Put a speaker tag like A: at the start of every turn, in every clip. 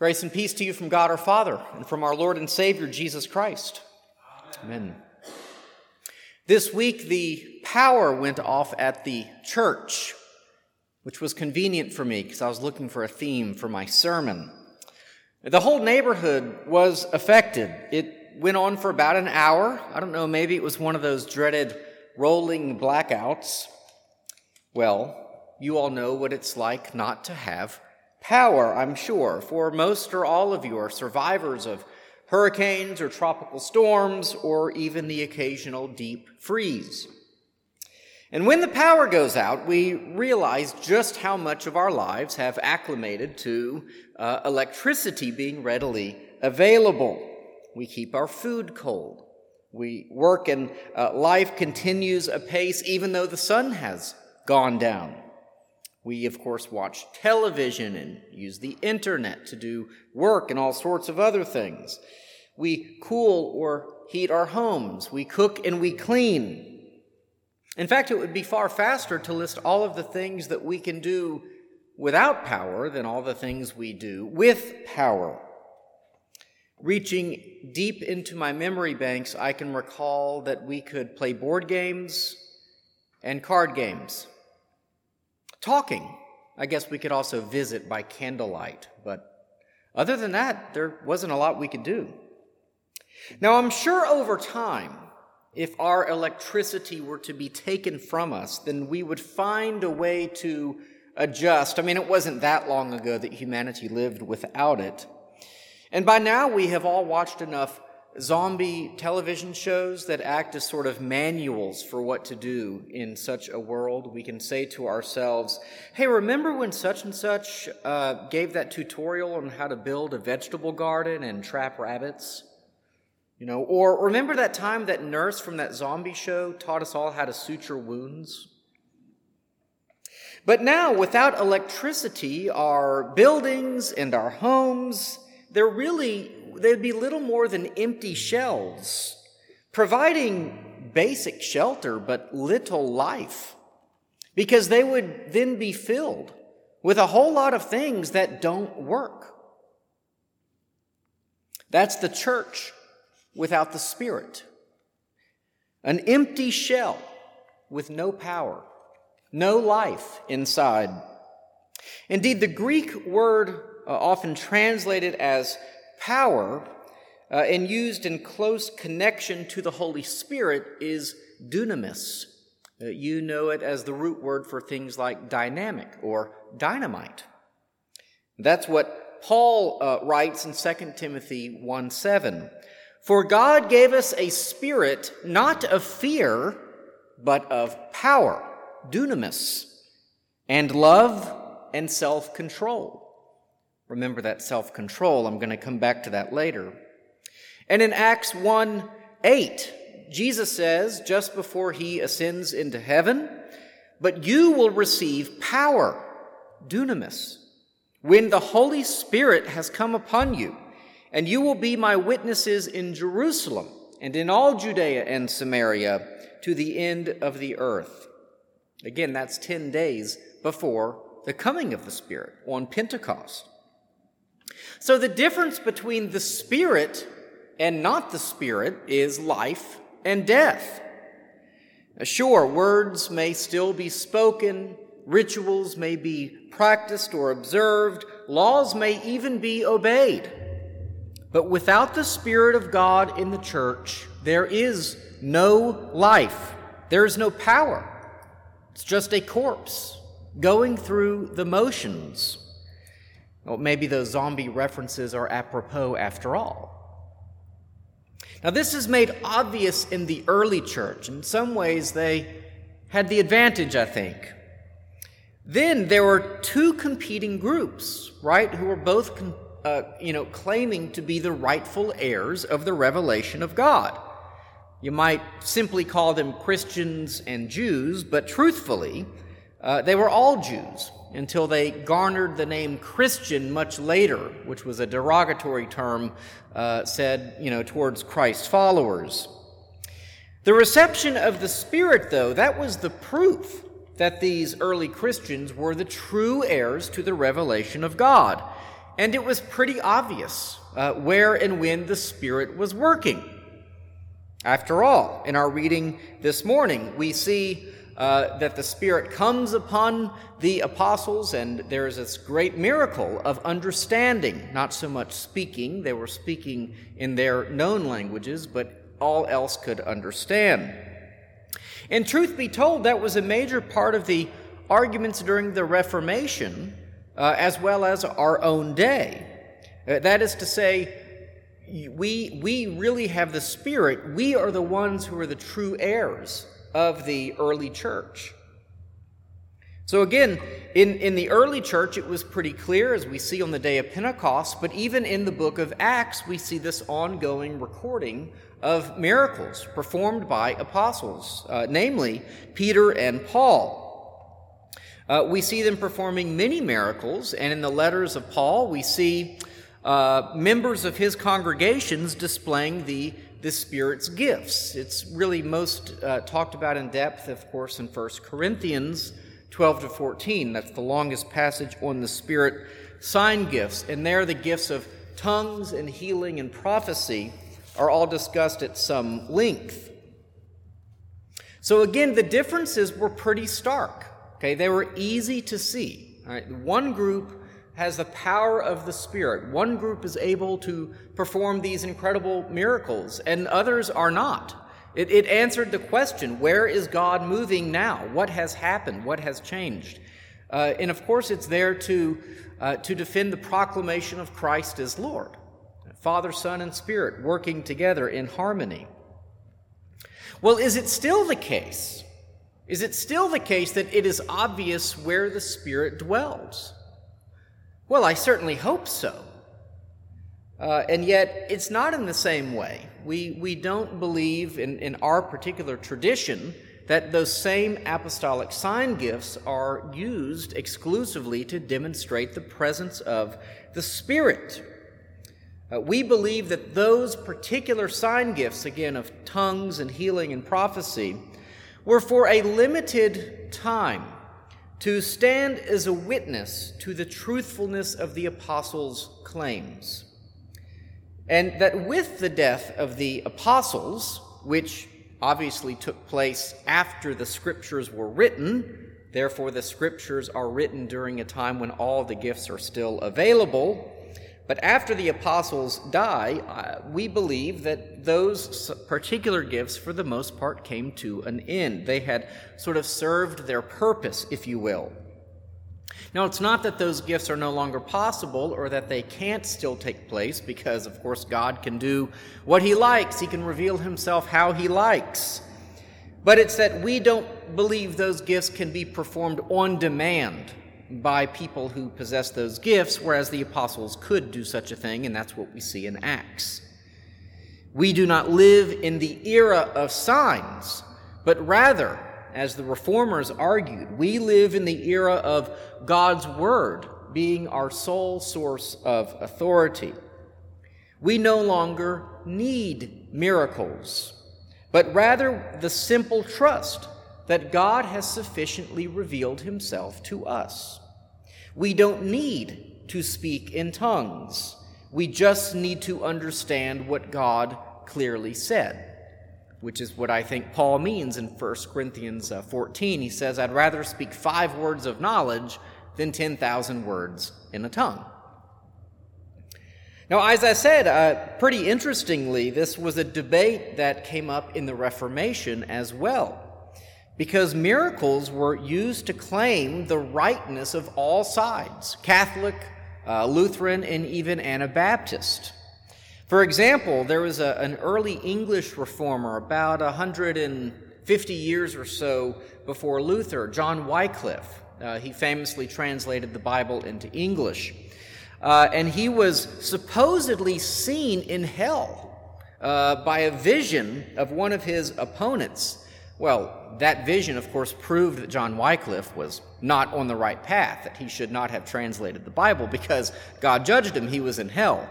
A: Grace and peace to you from God our Father and from our Lord and Savior Jesus Christ. Amen. This week, the power went off at the church, which was convenient for me because I was looking for a theme for my sermon. The whole neighborhood was affected. It went on for about an hour. I don't know, maybe it was one of those dreaded rolling blackouts. Well, you all know what it's like not to have power, I'm sure, for most or all of you are survivors of hurricanes or tropical storms or even the occasional deep freeze. And when the power goes out, we realize just how much of our lives have acclimated to uh, electricity being readily available. We keep our food cold. We work and uh, life continues apace even though the sun has gone down. We, of course, watch television and use the internet to do work and all sorts of other things. We cool or heat our homes. We cook and we clean. In fact, it would be far faster to list all of the things that we can do without power than all the things we do with power. Reaching deep into my memory banks, I can recall that we could play board games and card games. Talking. I guess we could also visit by candlelight, but other than that, there wasn't a lot we could do. Now, I'm sure over time, if our electricity were to be taken from us, then we would find a way to adjust. I mean, it wasn't that long ago that humanity lived without it. And by now, we have all watched enough zombie television shows that act as sort of manuals for what to do in such a world. We can say to ourselves, hey, remember when such and such uh, gave that tutorial on how to build a vegetable garden and trap rabbits? You know, or remember that time that nurse from that zombie show taught us all how to suture wounds? But now, without electricity, our buildings and our homes, they're really they'd be little more than empty shells, providing basic shelter but little life, because they would then be filled with a whole lot of things that don't work. That's the church without the Spirit. An empty shell with no power, no life inside. Indeed, the Greek word uh, often translated as power uh, and used in close connection to the Holy Spirit is dunamis. Uh, you know it as the root word for things like dynamic or dynamite. That's what Paul uh, writes in 2 Timothy 1 7. For God gave us a spirit not of fear, but of power, dunamis, and love and self control. Remember that self control. I'm going to come back to that later. And in Acts 1 8, Jesus says, just before he ascends into heaven, but you will receive power, dunamis, when the Holy Spirit has come upon you, and you will be my witnesses in Jerusalem and in all Judea and Samaria to the end of the earth. Again, that's 10 days before the coming of the Spirit on Pentecost. So the difference between the Spirit and not the Spirit is life and death. Sure, words may still be spoken, rituals may be practiced or observed, laws may even be obeyed. But without the Spirit of God in the church, there is no life. There is no power. It's just a corpse going through the motions. Well, maybe those zombie references are apropos after all. Now, this is made obvious in the early church. In some ways, they had the advantage, I think. Then there were two competing groups, right, who were both, uh, you know, claiming to be the rightful heirs of the revelation of God. You might simply call them Christians and Jews, but truthfully, uh, they were all Jews until they garnered the name Christian much later, which was a derogatory term uh, said, you know, towards Christ's followers. The reception of the Spirit, though, that was the proof that these early Christians were the true heirs to the revelation of God. and it was pretty obvious uh, where and when the Spirit was working. After all, in our reading this morning, we see uh, that the Spirit comes upon the apostles, and there is this great miracle of understanding, not so much speaking. They were speaking in their known languages, but all else could understand. And truth be told, that was a major part of the arguments during the Reformation, uh, as well as our own day. Uh, that is to say, we, we really have the Spirit. We are the ones who are the true heirs of the early church. So, again, in, in the early church, it was pretty clear, as we see on the day of Pentecost, but even in the book of Acts, we see this ongoing recording of miracles performed by apostles, uh, namely Peter and Paul. Uh, we see them performing many miracles, and in the letters of Paul, we see uh, members of his congregations displaying the, the Spirit's gifts. It's really most uh, talked about in depth, of course, in 1 Corinthians 12 to 14. That's the longest passage on the Spirit sign gifts. And there, the gifts of tongues and healing and prophecy are all discussed at some length. So, again, the differences were pretty stark. Okay, they were easy to see. One group has the power of the Spirit. One group is able to perform these incredible miracles, and others are not. It, it, answered the question where is God moving now? What has happened? What has changed? Uh, and of course, it's there to, uh, to defend the proclamation of Christ as Lord Father, Son, and Spirit working together in harmony. Well, is it still the case? Is it still the case that it is obvious where the Spirit dwells? Well, I certainly hope so. Uh, and yet, it's not in the same way. We, we don't believe in, in our particular tradition that those same apostolic sign gifts are used exclusively to demonstrate the presence of the Spirit. Uh, we believe that those particular sign gifts, again, of tongues and healing and prophecy, were for a limited time to stand as a witness to the truthfulness of the apostles' claims. And that with the death of the apostles, which obviously took place after the scriptures were written, therefore the scriptures are written during a time when all the gifts are still available, but after the apostles die, uh, we believe that those particular gifts, for the most part, came to an end. They had sort of served their purpose, if you will. Now, it's not that those gifts are no longer possible or that they can't still take place, because, of course, God can do what He likes. He can reveal Himself how He likes. But it's that we don't believe those gifts can be performed on demand by people who possess those gifts, whereas the apostles could do such a thing, and that's what we see in Acts. We do not live in the era of signs, but rather, as the reformers argued, we live in the era of God's Word being our sole source of authority. We no longer need miracles, but rather the simple trust that God has sufficiently revealed himself to us. We don't need to speak in tongues. We just need to understand what God clearly said, which is what I think Paul means in 1 Corinthians uh, 14. He says, I'd rather speak five words of knowledge than 10,000 words in a tongue. Now, as I said, uh, pretty interestingly, this was a debate that came up in the Reformation as well because miracles were used to claim the rightness of all sides Catholic, uh, Lutheran, and even Anabaptist. For example, there was a, an early English reformer about 150 years or so before Luther, John Wycliffe. Uh, he famously translated the Bible into English. Uh, and he was supposedly seen in hell uh, by a vision of one of his opponents. Well, that vision, of course, proved that John Wycliffe was not on the right path, that he should not have translated the Bible because God judged him, he was in hell.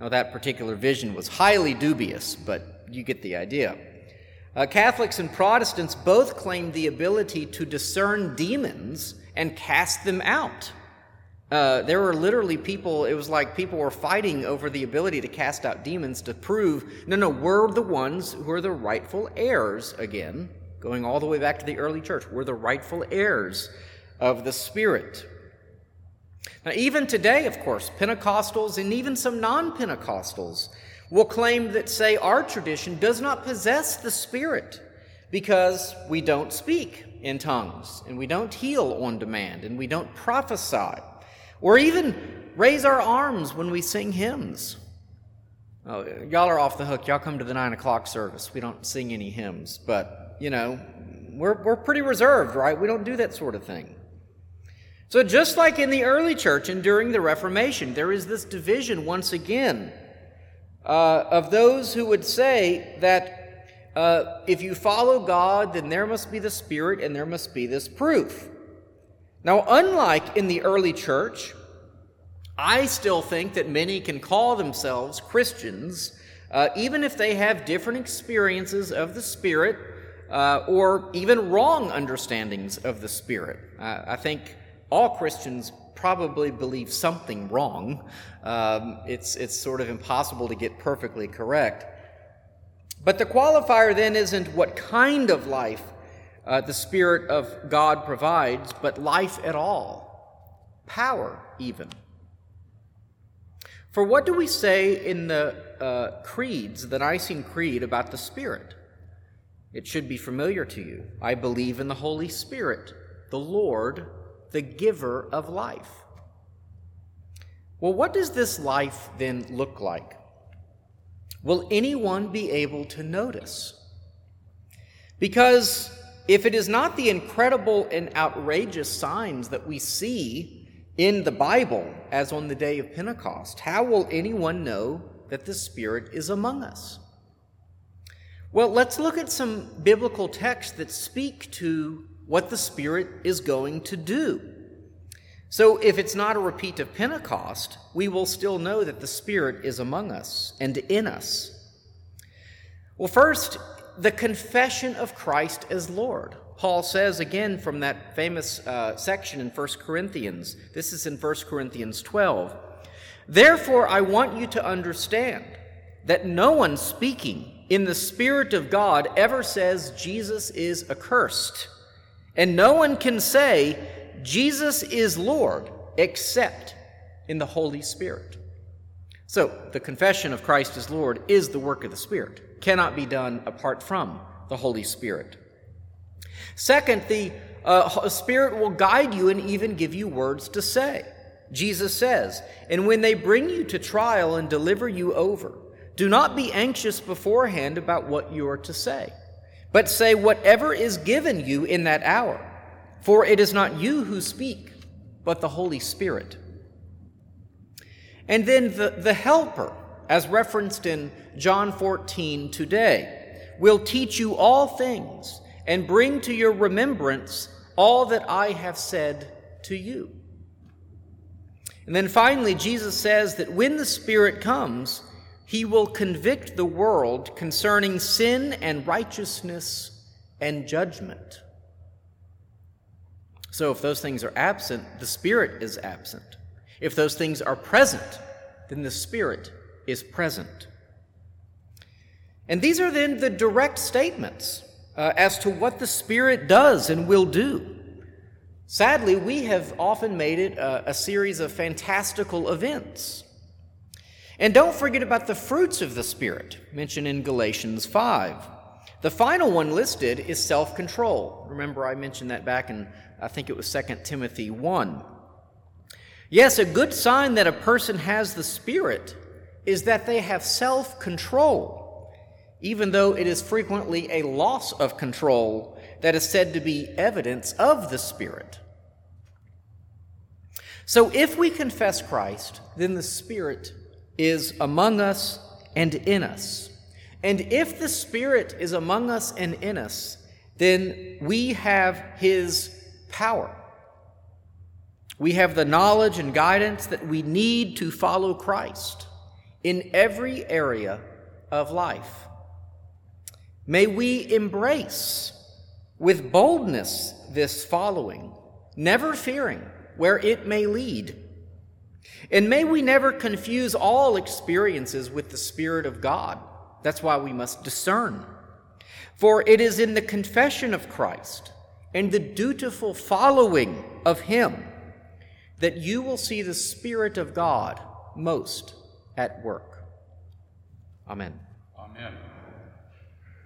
A: Now, that particular vision was highly dubious, but you get the idea. Uh, Catholics and Protestants both claimed the ability to discern demons and cast them out. Uh, there were literally people, it was like people were fighting over the ability to cast out demons to prove no, no, we're the ones who are the rightful heirs again, going all the way back to the early church. We're the rightful heirs of the Spirit. Now, even today, of course, Pentecostals and even some non Pentecostals will claim that, say, our tradition does not possess the Spirit because we don't speak in tongues and we don't heal on demand and we don't prophesy or even raise our arms when we sing hymns. Oh, y'all are off the hook. Y'all come to the nine o'clock service. We don't sing any hymns, but you know, we're, we're pretty reserved, right? We don't do that sort of thing. So, just like in the early church and during the Reformation, there is this division once again uh, of those who would say that uh, if you follow God, then there must be the Spirit and there must be this proof. Now, unlike in the early church, I still think that many can call themselves Christians, uh, even if they have different experiences of the Spirit uh, or even wrong understandings of the Spirit. Uh, I think all Christians probably believe something wrong. Um, it's, it's sort of impossible to get perfectly correct. But the qualifier then isn't what kind of life uh, the Spirit of God provides, but life at all, power even. For what do we say in the uh, creeds, the Nicene Creed, about the Spirit? It should be familiar to you. I believe in the Holy Spirit, the Lord, the giver of life. Well, what does this life then look like? Will anyone be able to notice? Because if it is not the incredible and outrageous signs that we see in the Bible, as on the day of Pentecost, how will anyone know that the Spirit is among us? Well, let's look at some biblical texts that speak to what the Spirit is going to do. So, if it's not a repeat of Pentecost, we will still know that the Spirit is among us and in us. Well, first, the confession of Christ as Lord. Paul says again from that famous uh, section in 1 Corinthians, this is in 1 Corinthians 12. Therefore, I want you to understand that no one speaking in the Spirit of God ever says Jesus is accursed. And no one can say Jesus is Lord except in the Holy Spirit. So, the confession of Christ as Lord is the work of the Spirit cannot be done apart from the Holy Spirit. Second, the uh, Spirit will guide you and even give you words to say. Jesus says, And when they bring you to trial and deliver you over, do not be anxious beforehand about what you are to say, but say whatever is given you in that hour. For it is not you who speak, but the Holy Spirit. And then the, the Helper, as referenced in John 14 today, will teach you all things and bring to your remembrance all that I have said to you. And then finally, Jesus says that when the Spirit comes, he will convict the world concerning sin and righteousness and judgment. So, if those things are absent, the Spirit is absent. If those things are present, then the Spirit is present. And these are then the direct statements uh, as to what the Spirit does and will do. Sadly, we have often made it a, a series of fantastical events. And don't forget about the fruits of the Spirit, mentioned in Galatians 5. The final one listed is self control. Remember, I mentioned that back in, I think it was 2 Timothy 1. Yes, a good sign that a person has the Spirit is that they have self control, even though it is frequently a loss of control that is said to be evidence of the Spirit. So if we confess Christ, then the Spirit is among us and in us. And if the Spirit is among us and in us, then we have His power. We have the knowledge and guidance that we need to follow Christ in every area of life. May we embrace with boldness this following, never fearing where it may lead. And may we never confuse all experiences with the Spirit of God. That's why we must discern. For it is in the confession of Christ and the dutiful following of Him that you will see the Spirit of God most at work. Amen.
B: Amen.